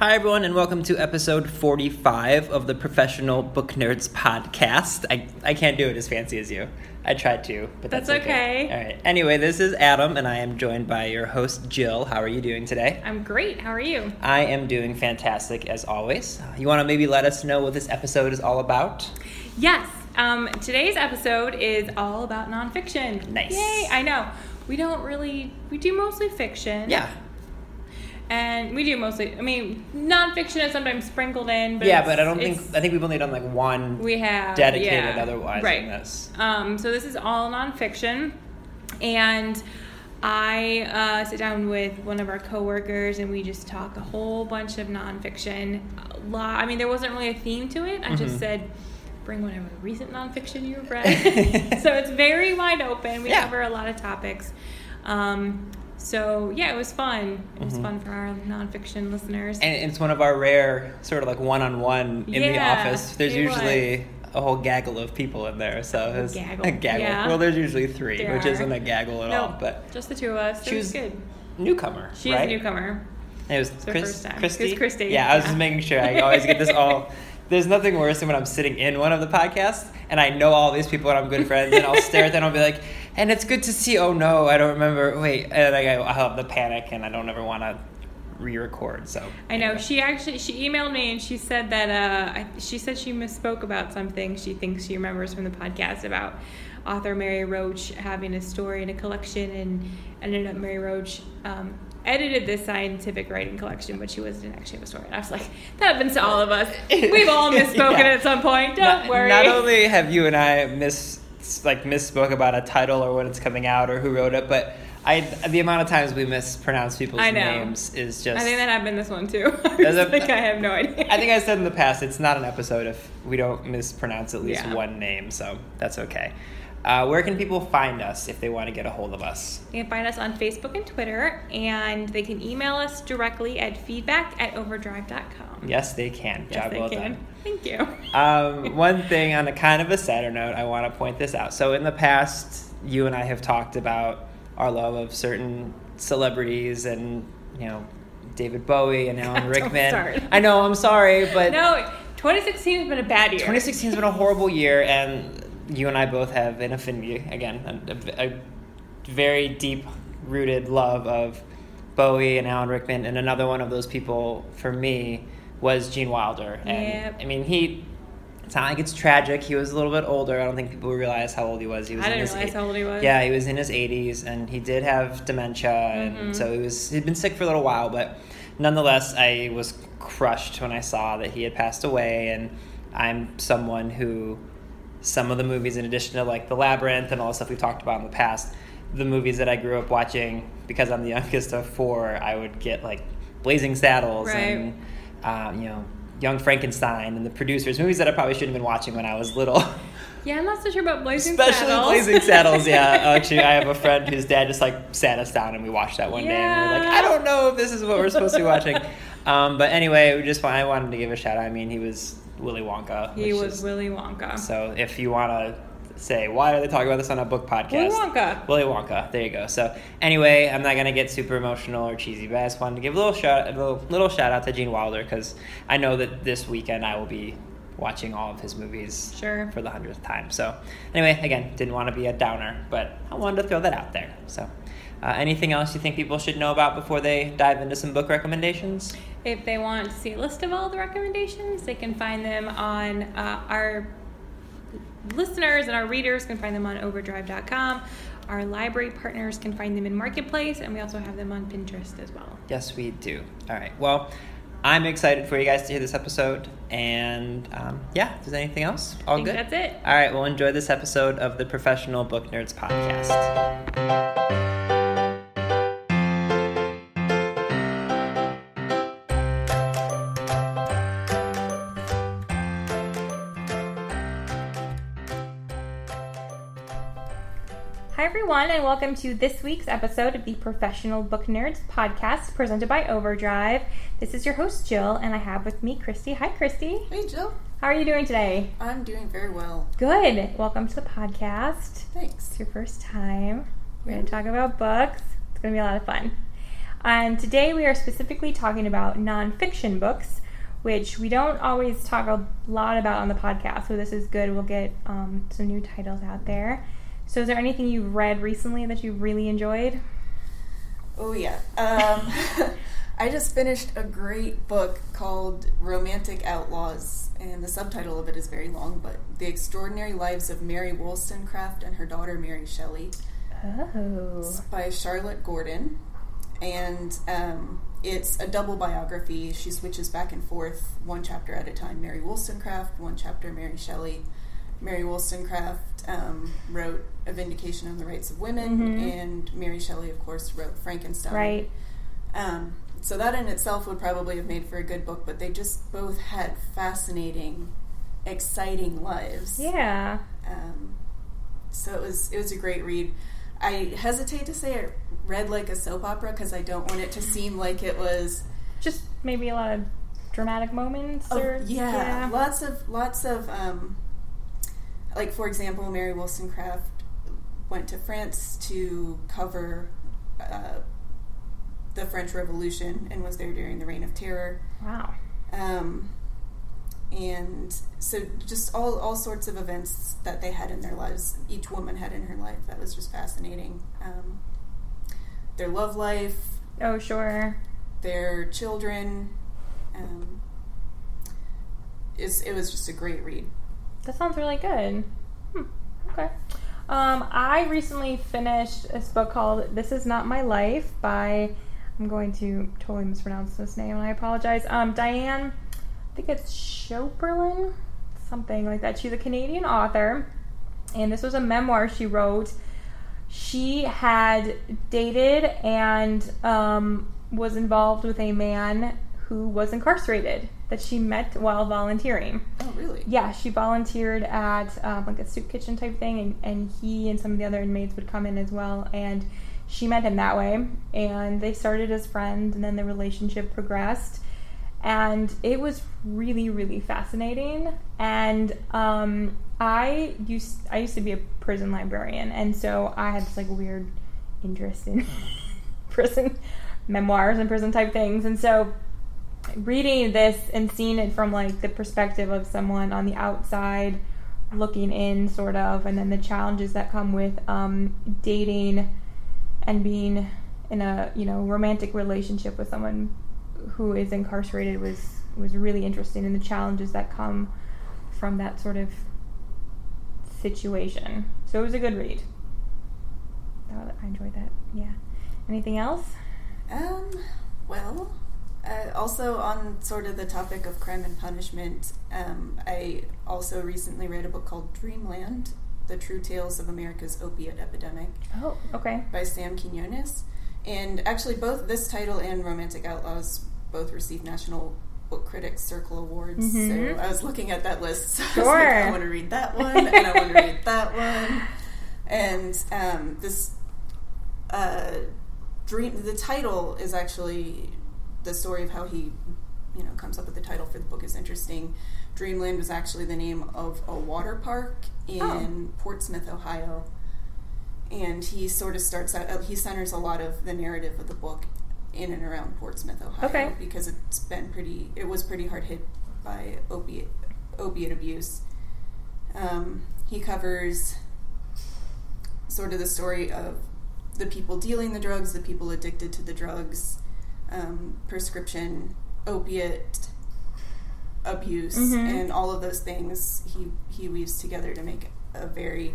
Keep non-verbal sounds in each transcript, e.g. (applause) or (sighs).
Hi, everyone, and welcome to episode 45 of the Professional Book Nerds podcast. I, I can't do it as fancy as you. I tried to, but that's, That's okay. All right. Anyway, this is Adam, and I am joined by your host, Jill. How are you doing today? I'm great. How are you? I am doing fantastic as always. You want to maybe let us know what this episode is all about? Yes. Um, today's episode is all about nonfiction. Nice. Yay! I know. We don't really. We do mostly fiction. Yeah. And we do mostly. I mean, nonfiction is sometimes sprinkled in. But yeah, but I don't think, I think we've only done like one we have dedicated yeah, otherwise right. in this. Um, so this is all nonfiction, and I uh, sit down with one of our coworkers, and we just talk a whole bunch of nonfiction. A lot. I mean, there wasn't really a theme to it. I Mm-hmm. just said. Bring whatever recent nonfiction you've read. (laughs) so it's very wide open. We Yeah. cover a lot of topics. Um, so yeah, it was fun. It was Mhm. fun for our nonfiction listeners. And it's one of our rare sort of like one-on-one in the office. There's usually a whole gaggle of people in there. So it's gaggle, a gaggle. yeah. Well, there's usually three, There which are. isn't a gaggle at no, all. But just the two of us. She was was good. newcomer, She's right? a newcomer. It was her Chris. Kristi. Kristi, Yeah, I was just (laughs) making sure. I always get this all. There's nothing worse than when I'm sitting in one of the podcasts and I know all these people and I'm good friends and I'll stare at them and I'll be like, and it's good to see. Oh no, I don't remember. Wait, and like I, I have the panic and I don't ever want to re-record. So I know anyway. she actually she emailed me and she said that uh, I, she said she misspoke about something she thinks she remembers from the podcast about author Mary Roach having a story in a collection and ended up Mary Roach um, edited this scientific writing collection but she wasn't actually have a story and I was like that happens to all of us we've all (laughs) misspoken Yeah. at some point don't not, worry Not only have you and I miss like misspoke about a title or when it's coming out or who wrote it, but I the amount of times we mispronounce people's names is just. I think that happened this one too (laughs) I Does was it- like I have no idea I think I said in the past it's not an episode if we don't mispronounce at least Yeah. one name, so that's okay. Uh, where can people find us if they want to get a hold of us? You can find us on Facebook and Twitter, and they can email us directly at feedback at overdrive.com. Yes, they can. Yes, Job they well can. done. Thank you. Um, one thing on a kind of a sadder note, I want to point this out. So in the past, you and I have talked about our love of certain celebrities and you know David Bowie and Alan (laughs) Rickman. I know, I'm sorry, but no, 2016 has been a bad year. 2016 has been a horrible year, and you and I both have an affinity again, a, a very deep rooted love of Bowie and Alan Rickman, and another one of those people for me was Gene Wilder. And Yep. I mean, he. It's not like it's tragic. He was a little bit older. I don't think people realize how old he was. He was I in didn't his realize eight- how old he was. Yeah, he was in his 80s, and he did have dementia, Mhm. and so he was he'd been sick for a little while. But nonetheless, I was crushed when I saw that he had passed away. And I'm someone who some of the movies, in addition to like The Labyrinth and all the stuff we've talked about in the past, the movies that I grew up watching because I'm the (laughs) youngest of four, I would get like Blazing Saddles Right. and um, you know Young Frankenstein and the producers movies that I probably shouldn't have been watching when I was little. (laughs) Yeah, I'm not so sure about Blazing Especially Saddles. Especially Blazing Saddles, yeah. (laughs) Actually, I have a friend whose dad just like sat us down and we watched that one day, and we we're like, I don't know if this is what we're supposed to be watching. Um, but anyway, we just I wanted to give a shout out. I mean, he was Willy Wonka. he was is- Willy Wonka. So if you want to say why are they talking about this on a book podcast? Willy Wonka. Willy Wonka. There you go. So anyway, I'm not gonna get super emotional or cheesy, but I just wanted to give a little shout, a little, little shout out to Gene Wilder because I know that this weekend I will be watching all of his movies Sure. for the hundredth time. So anyway, again, didn't want to be a downer, but I wanted to throw that out there. So. Uh, anything else you think people should know about before they dive into some book recommendations? If they want to see a list of all the recommendations, they can find them on uh, our listeners and our readers can find them on overdrive.com. Our library partners can find them in Marketplace, and we also have them on Pinterest as well. Yes, we do. All right. Well, I'm excited for you guys to hear this episode. And um, yeah, if there's anything else, all I think good. that's it. All right. Well, enjoy this episode of the Professional Book Nerds podcast. Everyone, and welcome to this week's episode of the Professional Book Nerds podcast presented by Overdrive. This is your host, Jill, and I have with me Kristi. Hi, Kristi. Hey, Jill. How are you doing today? I'm doing very well. Good. Welcome to the podcast. Thanks. It's your first time. We're going to talk about books. It's going to be a lot of fun. And today we are specifically talking about nonfiction books, which we don't always talk a lot about on the podcast. So this is good. We'll get um, some new titles out there. So, is there anything you've read recently that you really enjoyed? Oh, yeah. Um, (laughs) I just finished a great book called Romantic Outlaws, and the subtitle of it is very long, but The Extraordinary Lives of Mary Wollstonecraft and Her Daughter Mary Shelley. Oh. It's by Charlotte Gordon, and um, it's a double biography. She switches back and forth, one chapter at a time. Mary Wollstonecraft, one chapter Mary Shelley. Mary Wollstonecraft um, wrote A Vindication of the Rights of Women, Mhm. and Mary Shelley, of course, wrote Frankenstein. Right. Um, so that in itself would probably have made for a good book, but they just both had fascinating, exciting lives. Yeah. Um, so it was it was a great read. I hesitate to say it read like a soap opera because I don't want it to seem like it was. Just maybe a lot of dramatic moments Oh, or yeah, lots of lots of um, like for example, Mary Wollstonecraft went to France to cover uh, the French Revolution and was there during the Reign of Terror. Wow. Um, and so just all, all sorts of events that they had in their lives each woman had in her life that was just fascinating um, their love life Oh, sure. their children um, it was just a great read That sounds really good. Hmm. Okay. Um, I recently finished this book called "This Is Not My Life" by I'm going to totally mispronounce this name, and I apologize. Um, Diane, I think it's Choperlin, something like that. She's a Canadian author, and this was a memoir she wrote. She had dated and um, was involved with a man who was incarcerated that she met while volunteering. oh really Yeah, she volunteered at um, like a soup kitchen type thing, and, and he and some of the other inmates would come in as well. And she met him that way, and they started as friends, and then the relationship progressed. And it was really, really fascinating. And um, I used I used to be a prison librarian, and so I had this like weird interest in (laughs) prison memoirs and prison type things. And so reading this and seeing it from like the perspective of someone on the outside looking in sort of and then the challenges that come with um, dating and being in a you know romantic relationship with someone who is incarcerated was was really interesting and the challenges that come from that sort of situation. So it was a good read. I enjoyed that yeah. Anything else? Um, well, uh, also on sort of the topic of crime and punishment, um, I also recently read a book called Dreamland The True Tales of America's Opiate Epidemic oh okay by Sam Quinones. And actually, both this title and Romantic Outlaws both received National Book Critics Circle Awards. Mhm. So I was looking at that list. So I Sure. like, I want to read that one, and I want to read that one. And um, this uh, dream, the title is actually the story of how he, you know, comes up with the title for the book is interesting. Dreamland was actually the name of a water park in Oh. Portsmouth, Ohio and he sort of starts out he centers a lot of the narrative of the book in and around Portsmouth, Ohio Okay. because it's been pretty it was pretty hard hit by opiate opiate abuse. Um, he covers sort of the story of the people dealing the drugs, the people addicted to the drugs, um, prescription opiate abuse, Mhm. and all of those things he he weaves together to make a very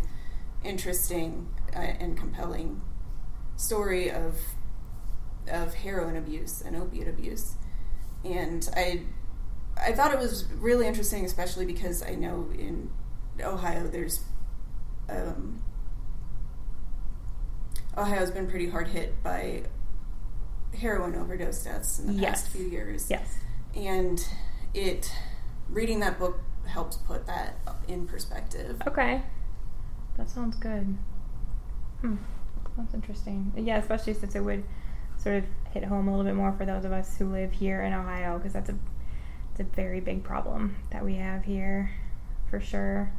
interesting uh, and compelling story of of heroin abuse and opiate abuse. And I I thought it was really interesting, especially because I know in Ohio there's um, Ohio's been pretty hard hit by heroin overdose deaths in the Yes. past few years. Yes. And it reading that book helps put that in perspective. Okay. That sounds good. Hmm. That's interesting. Yeah, especially since it would sort of hit home a little bit more for those of us who live here in Ohio, because that's a it's a very big problem that we have here, for sure.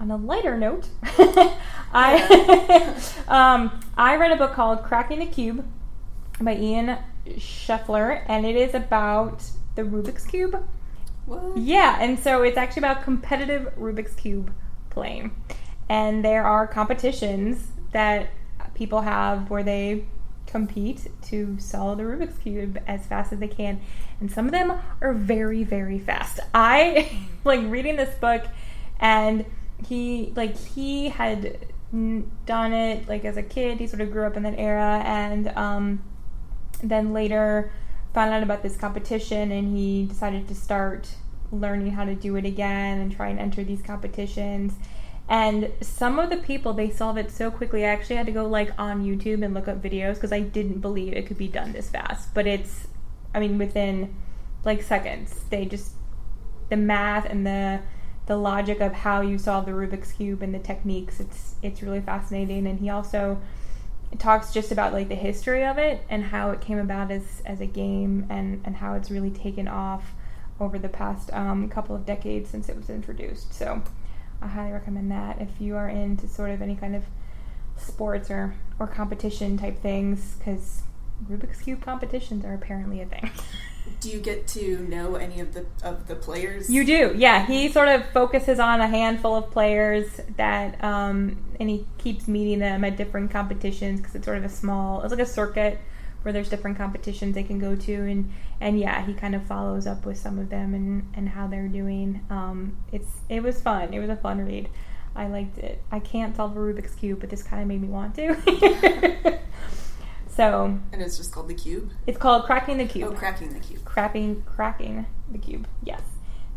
On a lighter note, (laughs) I (laughs) um, I read a book called Cracking the Cube by Ian Scheffler, and it is about the Rubik's Cube. What? Yeah, and so it's actually about competitive Rubik's Cube playing. And there are competitions that people have where they compete to solve the Rubik's Cube as fast as they can. And some of them are very, very fast. I (laughs) like reading this book and he like he had done it like as a kid. He sort of grew up in that era and um then later found out about this competition and he decided to start learning how to do it again and try and enter these competitions. And some of the people they solve it so quickly. I actually had to go like on youtube and look up videos because i didn't believe it could be done this fast. But it's i mean within like seconds. They just the math and the the logic of how you solve the rubik's cube and the techniques it's it's really fascinating. And he also it talks just about like the history of it and how it came about as as a game and and how it's really taken off over the past um, couple of decades since it was introduced. So I highly recommend that if you are into sort of any kind of sports or or competition type things because Rubik's cube competitions are apparently a thing. Do you get to know any of the of the players? You do, yeah. He sort of focuses on a handful of players that, um, and he keeps meeting them at different competitions because it's sort of a small. It's like a circuit where there's different competitions they can go to, and and yeah, he kind of follows up with some of them and and how they're doing. Um, it's it was fun. It was a fun read. I liked it. I can't solve a Rubik's cube, but this kind of made me want to. (laughs) so and it's just called the cube. it's called cracking the cube Oh, cracking the cube. cracking cracking the cube yes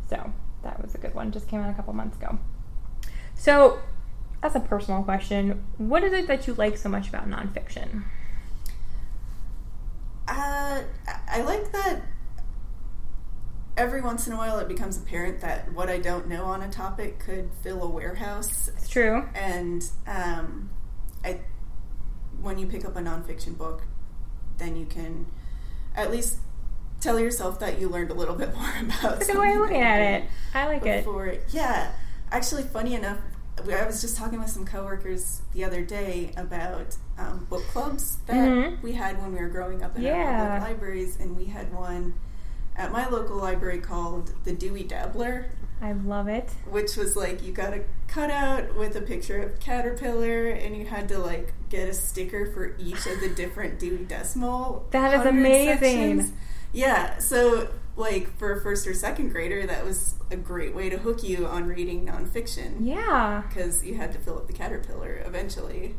so that was a good one just came out a couple months ago so that's a personal question what is it that you like so much about nonfiction Uh, I- I like that. Every once in a while, it becomes apparent that what I don't know on a topic could fill a warehouse it's true and um, I, when you pick up a nonfiction book, then you can at least tell yourself that you learned a little bit (laughs) more about. it's a good way of looking at it i like it before. Yeah, actually, funny enough, I was just talking with some coworkers the other day about um, book clubs that Mhm. we had when we were growing up in our Yeah. public libraries, and we had one at my local library called the Dewey Dabbler i love it which was like you got a cutout with a picture of caterpillar and you had to like get a sticker for each of the different Dewey Decimal. That is amazing. sections. Yeah, so like for a first or second grader, that was a great way to hook you on reading nonfiction yeah because you had to fill up the caterpillar eventually.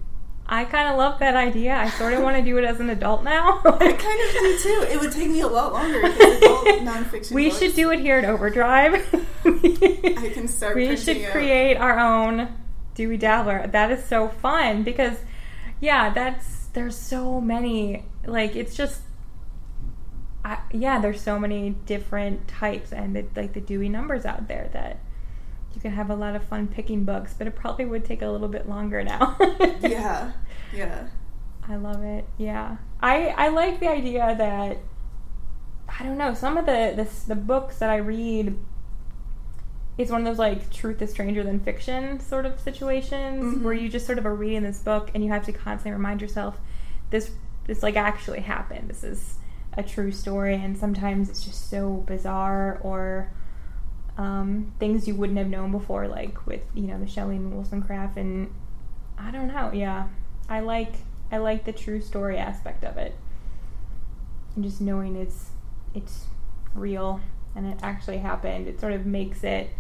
I kind of love that idea i sort of want to do it as an adult now (laughs) I kind of do too. It would take me a lot longer (laughs) adult nonfiction. we books, should do it here at overdrive (laughs) I can start. we should out- create our own Dewey Dabbler. That is so fun because, yeah, that's there's so many. Like it's just, I, yeah, there's so many different types and the, like the Dewey numbers out there that can have a lot of fun picking books. But it probably would take a little bit longer now. (laughs) Yeah, yeah. I love it. Yeah, I I like the idea that I don't know some of the the, the books that I read. It's one of those like truth is stranger than fiction sort of situations Mhm. where you just sort of are reading this book and you have to constantly remind yourself this this like actually happened. This is a true story, and sometimes it's just so bizarre or um, things you wouldn't have known before, like with you know the Shelley and Wollstonecraft, and I don't know. Yeah, I like I like the true story aspect of it, and just knowing it's it's real and it actually happened. It sort of makes it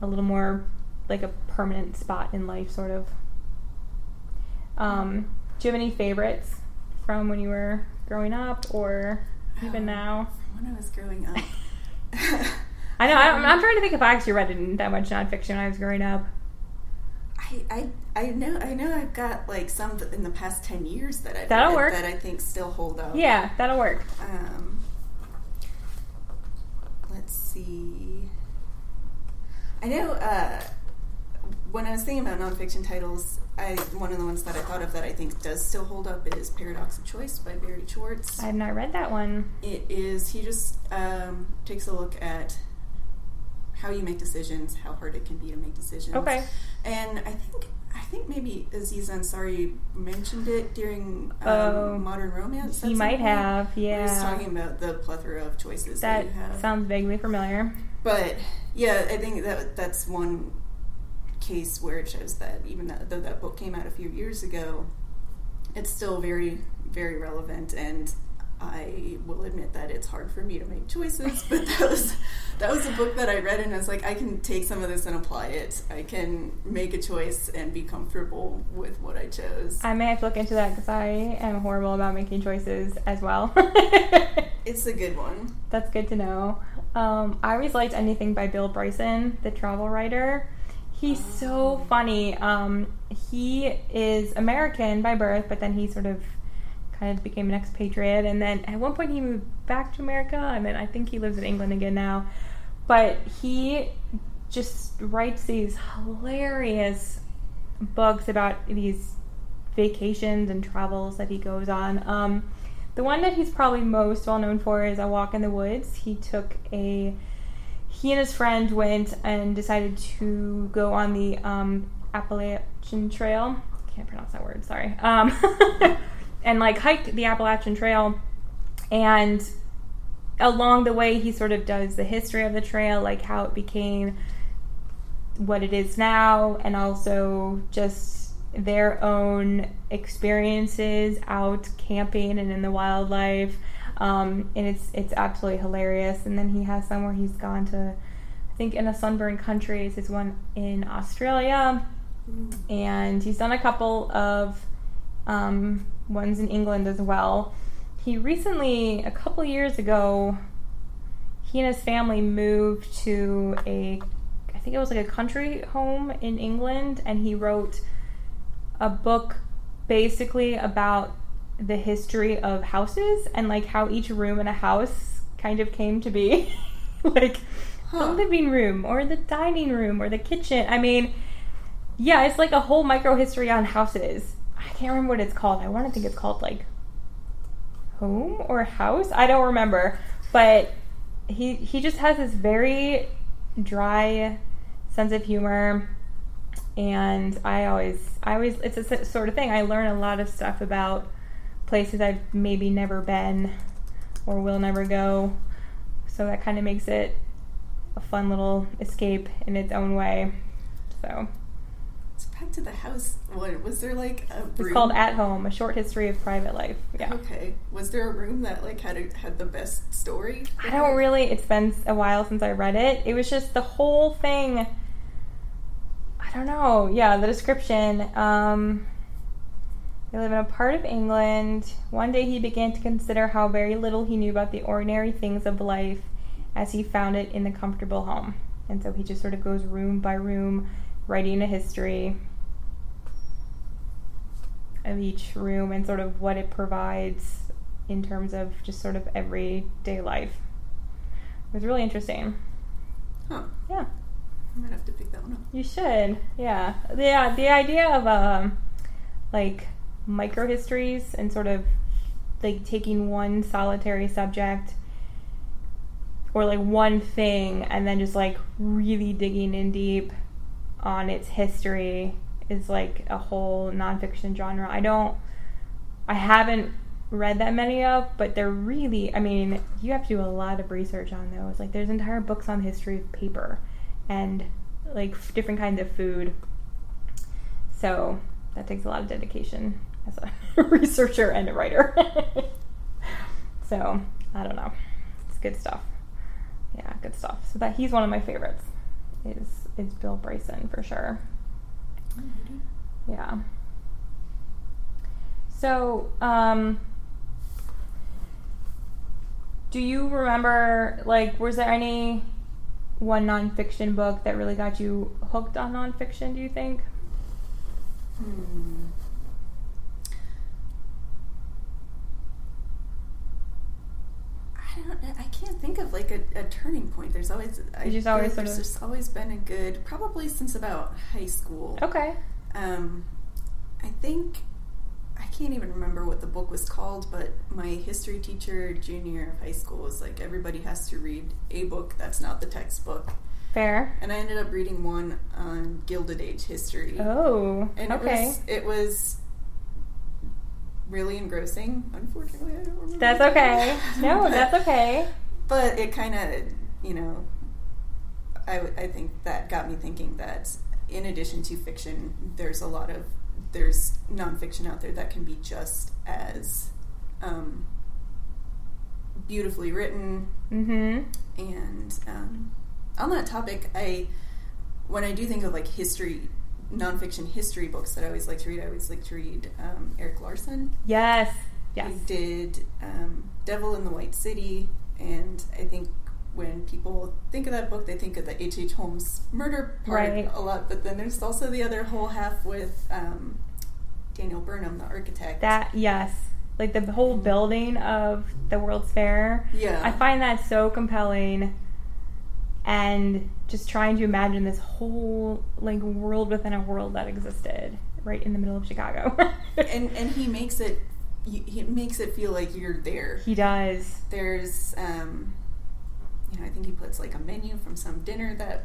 a little more like a permanent spot in life, sort of. Um, do you have any favorites from when you were growing up, or even Um, now? When I was growing up. (laughs) (laughs) I know. I'm, I'm trying to think if I actually read that much nonfiction when I was growing up. I, I I know I know I've got like some in the past ten years that I've That'll read work. that I think still hold up. Yeah, that'll work. Um, let's see. I know uh, when I was thinking about nonfiction titles, I one of the ones that I thought of that I think does still hold up is Paradox of Choice by Barry Schwartz. I have not read that one. It is he just um, takes a look at how you make decisions, how hard it can be to make decisions. Okay. And I think I think maybe Aziz Ansari mentioned it during um, Oh. Modern Romance. He might have, He was yeah. talking about the plethora of choices that, That you have. sounds vaguely familiar. But yeah, I think that that's one case where it shows that even that, though that book came out a few years ago, it's still very, very relevant. And I will admit that it's hard for me to make choices. But that was that was a book that I read, and I was like, I can take some of this and apply it. I can make a choice and be comfortable with what I chose. I may have to look into that because I am horrible about making choices as well. (laughs) It's a good one. That's good to know. Um, I always liked anything by Bill Bryson, the travel writer. He's so funny. Um, he is American by birth, but then he sort of kind of became an expatriate. And then at one point he moved back to America. And then I think he lives in England again now. But he just writes these hilarious books about these vacations and travels that he goes on. Um, the one that he's probably most well known for is A Walk in the Woods. He took a he and his friend went and decided to go on the um, Appalachian Trail. I Can't pronounce that word. Sorry. Um, (laughs) and like hiked the Appalachian Trail, and along the way he sort of does the history of the trail, like how it became what it is now, and also just their own experiences out camping and in the wildlife. Um, and it's it's absolutely hilarious. And then he has somewhere he's gone to, I think, in a sunburned country. Is his one in Australia, and he's done a couple of um, ones in England as well. He recently, a couple years ago, he and his family moved to a, I think it was like a country home in England, and he wrote a book basically about the history of houses and like how each room in a house kind of came to be. (laughs) like the living room or the dining room or the kitchen. I mean, yeah, it's like a whole micro history on houses. Can't remember what it's called. I want to think it's called like home or house. I don't remember, but he he just has this very dry sense of humor and I always I always it's a sort of thing. I learn a lot of stuff about places I've maybe never been or will never go. So that kind of makes it a fun little escape in its own way. So back to the house. What was there like a it's called At Home: A Short History of Private Life. Yeah. Okay. Was there a room that like had a, had the best story? I don't really. It's been a while since I read it. It was just the whole thing. I don't know. Yeah, the description. Um, they live in a part of England. One day he began to consider how very little he knew about the ordinary things of life as he found it in the comfortable home. And so he just sort of goes room by room, writing a history of each room and sort of what it provides in terms of just sort of everyday life. It was really interesting. Huh. Yeah, I might have to pick that one up. you should. Yeah, yeah. The idea of um, like micro histories and sort of like taking one solitary subject or like one thing and then just like really digging in deep on its history is like a whole nonfiction genre. I don't, I haven't read that many of, but they're really, I mean, you have to do a lot of research on those. Like, there's entire books on the history of paper and like different kinds of food. So that takes a lot of dedication as a (laughs) researcher and a writer. (laughs) so I don't know. It's good stuff. Yeah, good stuff. So that he's one of my favorites. Is is Bill Bryson for sure. Yeah. So, um, do you remember, like, was there any one nonfiction book that really got you hooked on nonfiction, do you think? Hmm. I don't. I can't think of like a, a turning point. There's always. I just always there's just always been a good. Probably since about high school. Okay. Um, I think I can't even remember what the book was called, but my history teacher, junior of high school, was like, everybody has to read a book that's not the textbook. Fair. And I ended up reading one on Gilded Age history. Oh. And okay. it was it was really engrossing. Unfortunately, I don't remember. That's okay. No, But- (laughs) that's okay. But it kind of, you know, I, I think that got me thinking that in addition to fiction, there's a lot of there's nonfiction out there that can be just as um, beautifully written. Mm-hmm. And um, on that topic, I when I do think of like history, nonfiction history books that I always like to read, I always like to read um, Erik Larson. Yes. Yes. He did um, Devil in the White City, and I think when people think of that book, they think of the H. H. Holmes murder part Right. a lot, but then there's also the other whole half with um, Daniel Burnham, the architect. That yes, like the whole building of the World's Fair. Yeah. I find that so compelling, and just trying to imagine this whole like world within a world that existed right in the middle of Chicago. (laughs) and and he makes it he makes it feel like you're there. he does. There's um, you know, I think he puts like a menu from some dinner that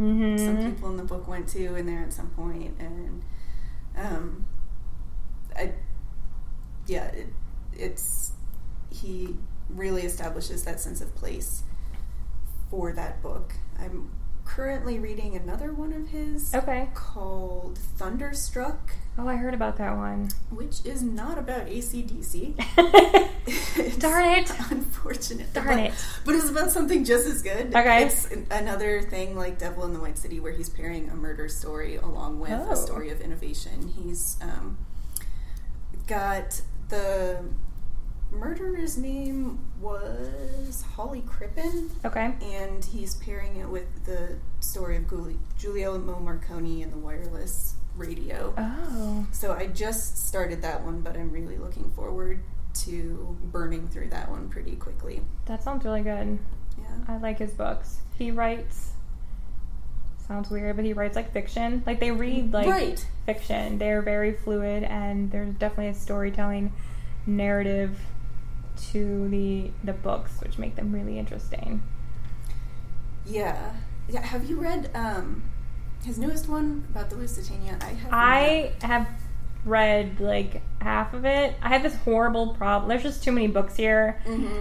Mm-hmm. some people in the book went to in there at some point and um I yeah it, it's he really establishes that sense of place for that book I'm currently reading another one of his Okay. called Thunderstruck Oh, I heard about that one. which is not about ACDC (laughs) Darn it. (laughs) Unfortunate. Darn but, it. But it's about something just as good. Okay. It's another thing like Devil in the White City where he's pairing a murder story along with Oh. a story of innovation. He's um, got the murderer's name was Hawley Crippen. Okay. And he's pairing it with the story of Giulio, Giuliano Marconi and the wireless radio. Oh. So I just started that one, but I'm really looking forward to burning through that one pretty quickly. That sounds really good. Yeah. I like his books. He writes. Sounds weird, but he writes like fiction. Like they read like Right. fiction. They're very fluid, and there's definitely a storytelling narrative to the the books, which make them really interesting. Yeah. Yeah. Have you read um, his newest one about the Lusitania? I have. I have read like half of it. I have this horrible problem. There's just too many books here. hmm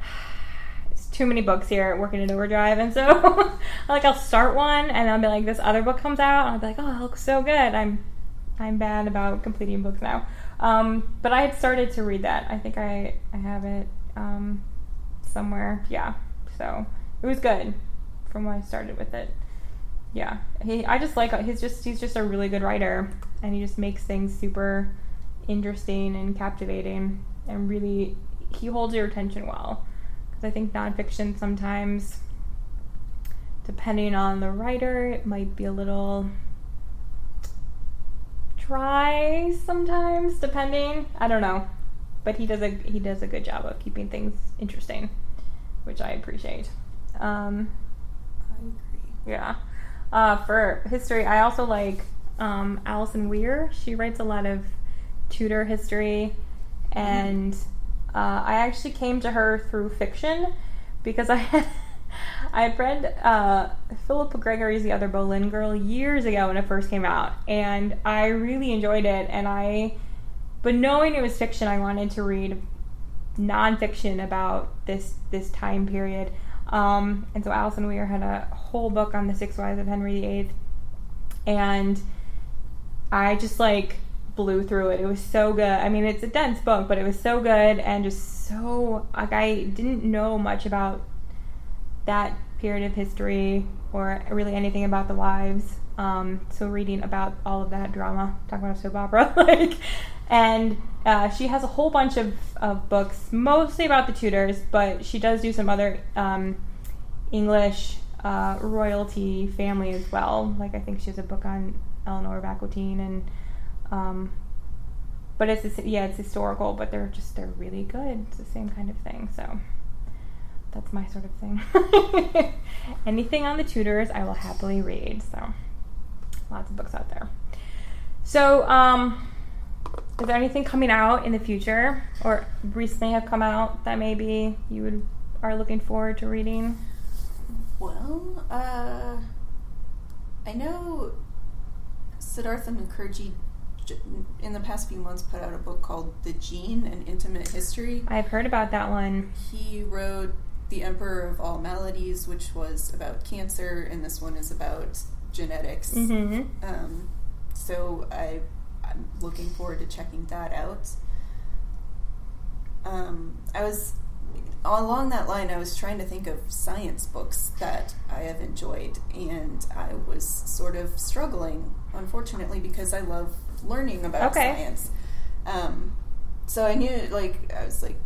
(sighs) It's too many books here working at Overdrive, and so (laughs) like I'll start one, and I'll be like, this other book comes out, and I'll be like, oh, it looks so good. I'm I'm bad about completing books now. Um, but I had started to read that. I think I I have it um, somewhere. Yeah. So it was good from when I started with it. Yeah. He I just like he's just he's just a really good writer and he just makes things super interesting and captivating and really he holds your attention well. Cuz I think nonfiction sometimes depending on the writer, it might be a little dry sometimes depending. I don't know. But he does a he does a good job of keeping things interesting which i appreciate. Um I agree. yeah. Uh for history i also like um Alison Weir. She writes a lot of tudor history. And uh, i actually came to her through fiction because i had I had read uh, Philippa Gregory's The Other Boleyn Girl years ago when it first came out, and I really enjoyed it. And I, but knowing it was fiction, I wanted to read nonfiction about this this time period. Um, and so Alison Weir had a whole book on the Six Wives of Henry VIII, and I just like blew through it. It was so good. I mean, it's a dense book, but it was so good and just so like I didn't know much about that period of history or really anything about the wives. Um, so reading about all of that drama, talking about a soap opera, (laughs) like, and uh, she has a whole bunch of, of books, mostly about the Tudors, but she does do some other um, English uh, royalty family as well. Like I think she has a book on Eleanor of Aquitaine, and um, but it's yeah, it's historical, but they're just they're really good. It's the same kind of thing. So that's my sort of thing. (laughs) Anything on the Tudors, I will happily read. So, lots of books out there. So, um, is there anything coming out in the future or recently have come out that maybe you would are looking forward to reading? Well, uh, I know Siddhartha Mukherjee in the past few months put out a book called The Gene An Intimate History. I've heard about that one. He wrote The Emperor of All Maladies, which was about cancer, and this one is about genetics. hmm Um, so I, I'm looking forward to checking that out. Um, I was along that line. I was trying to think of science books that I have enjoyed, and I was sort of struggling, unfortunately, because I love learning about Okay. science. Um, so I knew, like, I was like,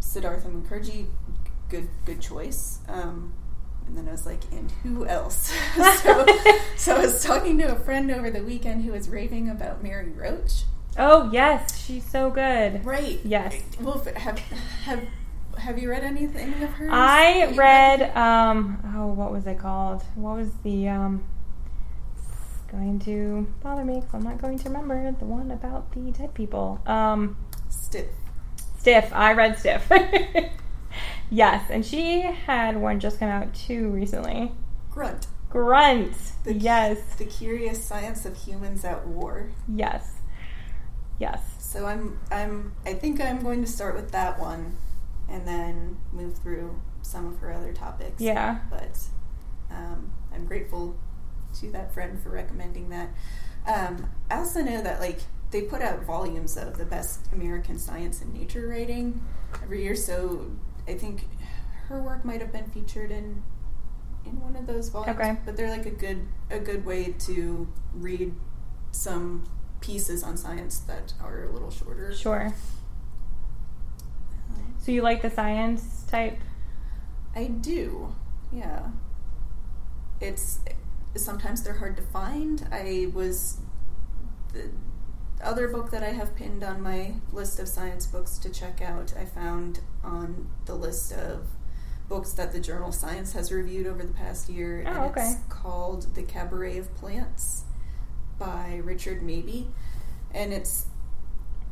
Siddhartha Mukherjee, good, good choice. Um, and then I was like, and who else? (laughs) so, (laughs) so I was talking to a friend over the weekend who was raving about Mary Roach. Oh yes, she's so good. Right. Yes. Well, have have have you read anything of hers? I read um oh what was it called? What was the um it's going to bother me because I'm not going to remember the one about the dead people. Um Stiff. Stiff. I read Stiff. (laughs) yes, and she had one just come out too recently. Grunt. Grunt. The, yes. The curious science of humans at war. Yes. Yes. So I'm I'm I think I'm going to start with that one, and then move through some of her other topics. Yeah. But um, I'm grateful to that friend for recommending that. Um, I also know that like they put out volumes of the best American science and nature writing every year. So I think her work might have been featured in in one of those volumes. Okay. But they're like a good a good way to read some pieces on science that are a little shorter. Sure. Um, so you like the science type? I do. Yeah. It's sometimes they're hard to find. I was the other book that I have pinned on my list of science books to check out. I found on the list of books that the journal Science has reviewed over the past year, Oh, and okay. it's called "The Cabaret of Plants" by Richard Mabey, and it's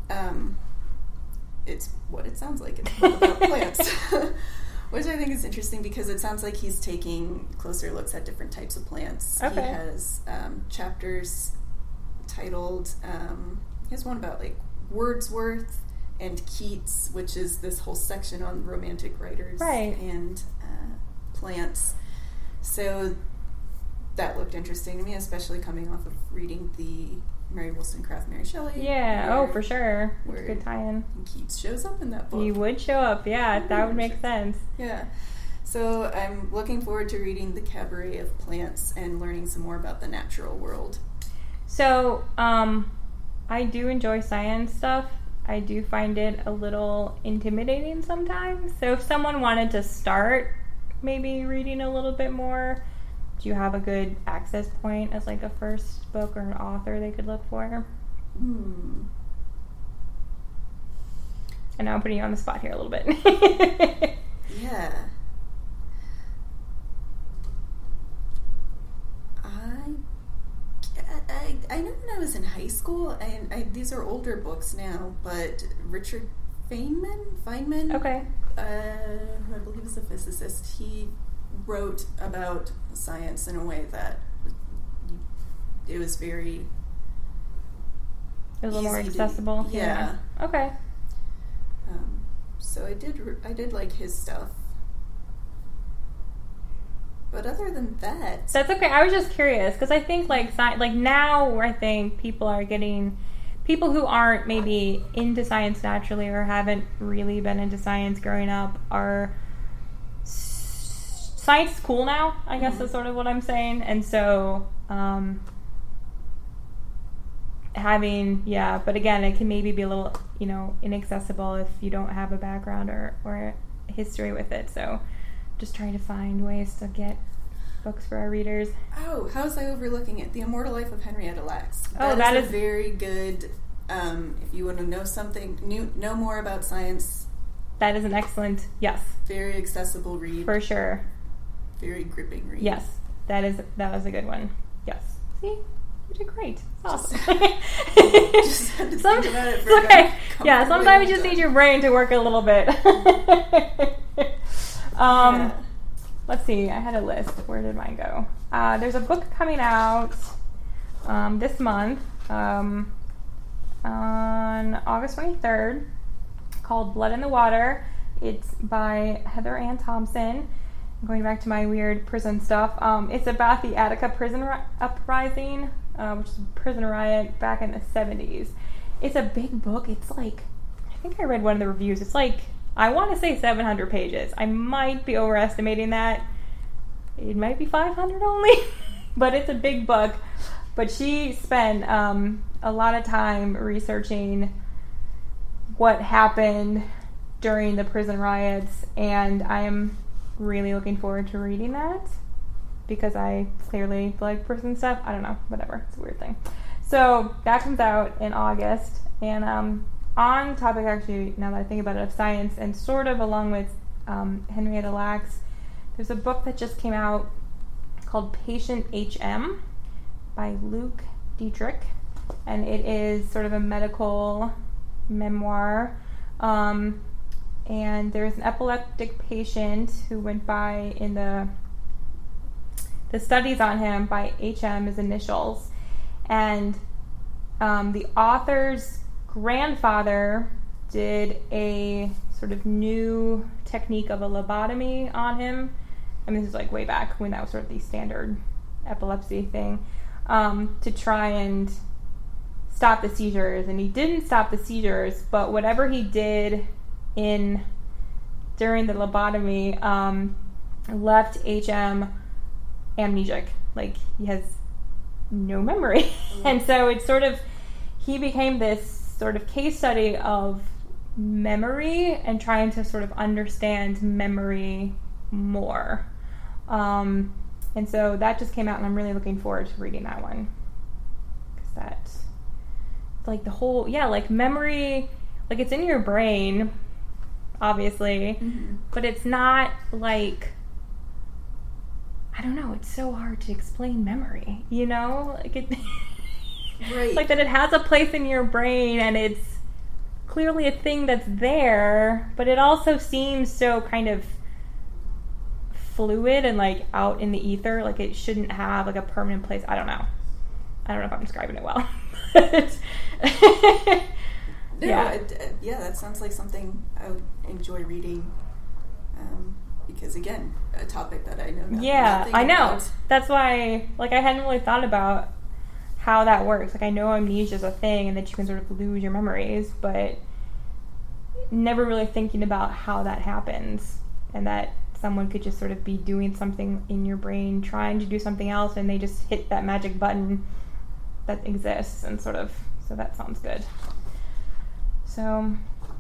um, it's what it sounds like. It's about (laughs) plants, (laughs) which I think is interesting because it sounds like he's taking closer looks at different types of plants. Okay. He has um, chapters titled. Um, he has one about like Wordsworth and Keats, which is this whole section on romantic writers Right. and uh, plants. So that looked interesting to me, especially coming off of reading the Mary Wollstonecraft, Mary Shelley. Yeah. Oh, for sure. It's a where- good tie-in. Keats shows up in that book. He would show up. Yeah, that would make sense. Yeah. So I'm looking forward to reading The Cabaret of Plants and learning some more about the natural world. So, um, I do enjoy science stuff. I do find it a little intimidating sometimes. So, if someone wanted to start maybe reading a little bit more, do you have a good access point as like a first book or an author they could look for? Hmm. And now I'm putting you on the spot here a little bit. (laughs) Yeah. I, I, I know when I was in high school, and I, these are older books now, but Richard Feynman, Feynman, okay. uh, who I believe is a physicist, he wrote about science in a way that it was very A little more Easy to- accessible. yeah. Okay. Um, so I did I did like his stuff. But other than that, That's okay. I was just curious because I think like sci- like now I think people are getting people who aren't maybe into science naturally or haven't really been into science growing up are science is cool now. I guess Mm-hmm. is sort of what I'm saying, and so um, having yeah, but again, it can maybe be a little you know inaccessible if you don't have a background or or history with it. So just trying to find ways to get books for our readers. oh, how was I overlooking it? The Immortal Life of Henrietta Lacks. Oh, that a is- very good. Um, if you want to know something new, know more about science, that is an excellent yes Very accessible read. for sure. Very gripping read. Yes, that is that was a good one. Yes. See, you did great. Awesome. Just had to think (laughs) about it for it's (laughs) okay. Yeah, sometimes you just need your brain to work a little bit. (laughs) um, Yeah. let's see. I had a list. Where did mine go? Uh, there's a book coming out um, this month um, on August 23rd called Blood in the Water. It's by Heather Ann Thompson. Going back to my weird prison stuff, um, it's about the Attica prison ri- uprising, uh, which is a prison riot back in the 70s. It's a big book. It's like, I think I read one of the reviews. It's like, I want to say 700 pages. I might be overestimating that. It might be 500 only, (laughs) but it's a big book. But she spent um, a lot of time researching what happened during the prison riots, and I am really looking forward to reading that because I clearly like prison stuff. I don't know, whatever. It's a weird thing. So that comes out in August, and um, on topic actually, now that I think about it, of science, and sort of along with um, Henrietta Lacks, there's a book that just came out called Patient HM by Luke Dittrich, and it is sort of a medical memoir. Um, and there's an epileptic patient who went by in the the studies on him by HM his initials, and um, the author's grandfather did a sort of new technique of a lobotomy on him. I mean, this is like way back when that was sort of the standard epilepsy thing um, to try and stop the seizures. And he didn't stop the seizures, but whatever he did in during the lobotomy um, left HM amnesic. Like he has no memory. (laughs) and so it's sort of, he became this sort of case study of memory and trying to sort of understand memory more. Um, and so that just came out, and I'm really looking forward to reading that one. Because that, like the whole, yeah, like memory, like it's in your brain, obviously, Mm-hmm. but it's not like, I don't know, it's so hard to explain memory, you know? Like it. (laughs) Right. like that it has a place in your brain and it's clearly a thing that's there, but it also seems so kind of fluid and like out in the ether. Like it shouldn't have like a permanent place. I don't know. I don't know if I'm describing it well. (laughs) No, yeah. it, yeah, that sounds like something I would enjoy reading. Um, because again, a topic that I know. Nothing, yeah, I know. about. That's why, like, I hadn't really thought about how that works. Like, I know amnesia is a thing and that you can sort of lose your memories, but never really thinking about how that happens and that someone could just sort of be doing something in your brain, trying to do something else, and they just hit that magic button that exists and sort of. So that sounds good. So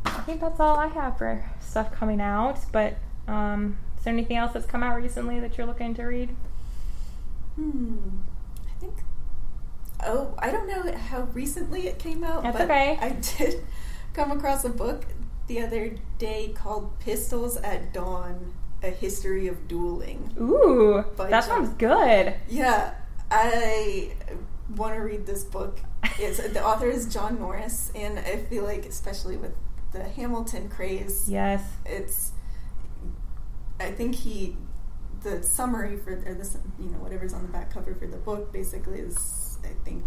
I think that's all I have for stuff coming out. But um, is there anything else that's come out recently that you're looking to read? Hmm. Oh, I don't know how recently it came out. That's but okay. I (laughs) did come across a book the other day called "Pistols at Dawn: A History of Dueling." Ooh, that sounds good. Yeah, I want to read this book. It's, (laughs) the author is John Norris, and I feel like, especially with the Hamilton craze, Yes. it's. I think he, the summary for or this, you know, whatever's on the back cover for the book, basically is, I think,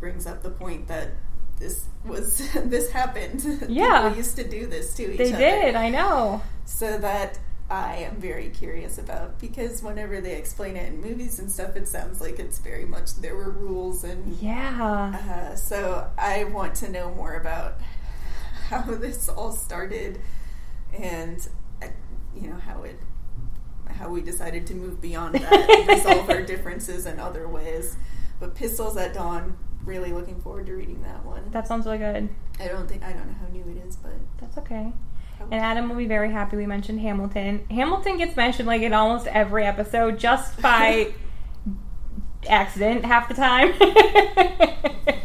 brings up the point that this was (laughs) this happened. (laughs) Yeah. People used to do this to each They other. did, I know. So that I am very curious about because whenever they explain it in movies and stuff, it sounds like it's very much there were rules and. Yeah. Uh, so I want to know more about how (laughs) this all started, and uh, you know how it, how we decided to move beyond that and resolve our differences in other ways. But Pistols at Dawn, really looking forward to reading that one. That sounds really good. I don't think I don't know how new it is, but That's okay. probably- And Adam will be very happy we mentioned Hamilton. Hamilton gets mentioned like in almost every episode just (laughs) by accident half the time. (laughs)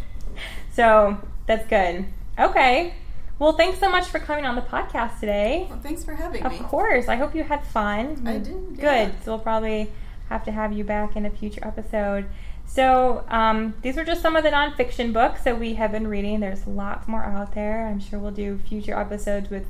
so that's good. Okay. Well, thanks so much for coming on the podcast today. Well, thanks for having Of me. Of course. I hope you had fun. I did, Good. So we'll probably have to have you back in a future episode. So um, these were just some of the nonfiction books that we have been reading. There's lots more out there. I'm sure we'll do future episodes with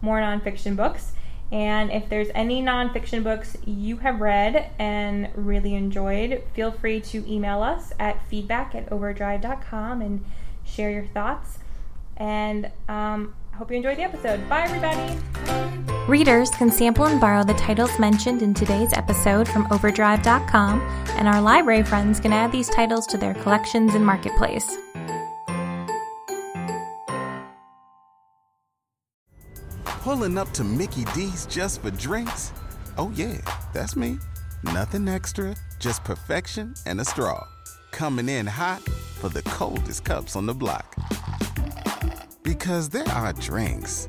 more nonfiction books. And if there's any nonfiction books you have read and really enjoyed, feel free to email us at feedback at overdrive.com and share your thoughts. And um, I hope you enjoyed the episode. Bye, everybody. Readers can sample and borrow the titles mentioned in today's episode from Overdrive.com, and our library friends can add these titles to their collections in Marketplace. Pulling up to Mickey D's just for drinks? Oh, yeah, that's me. Nothing extra, just perfection and a straw. Coming in hot for the coldest cups on the block. Because there are drinks,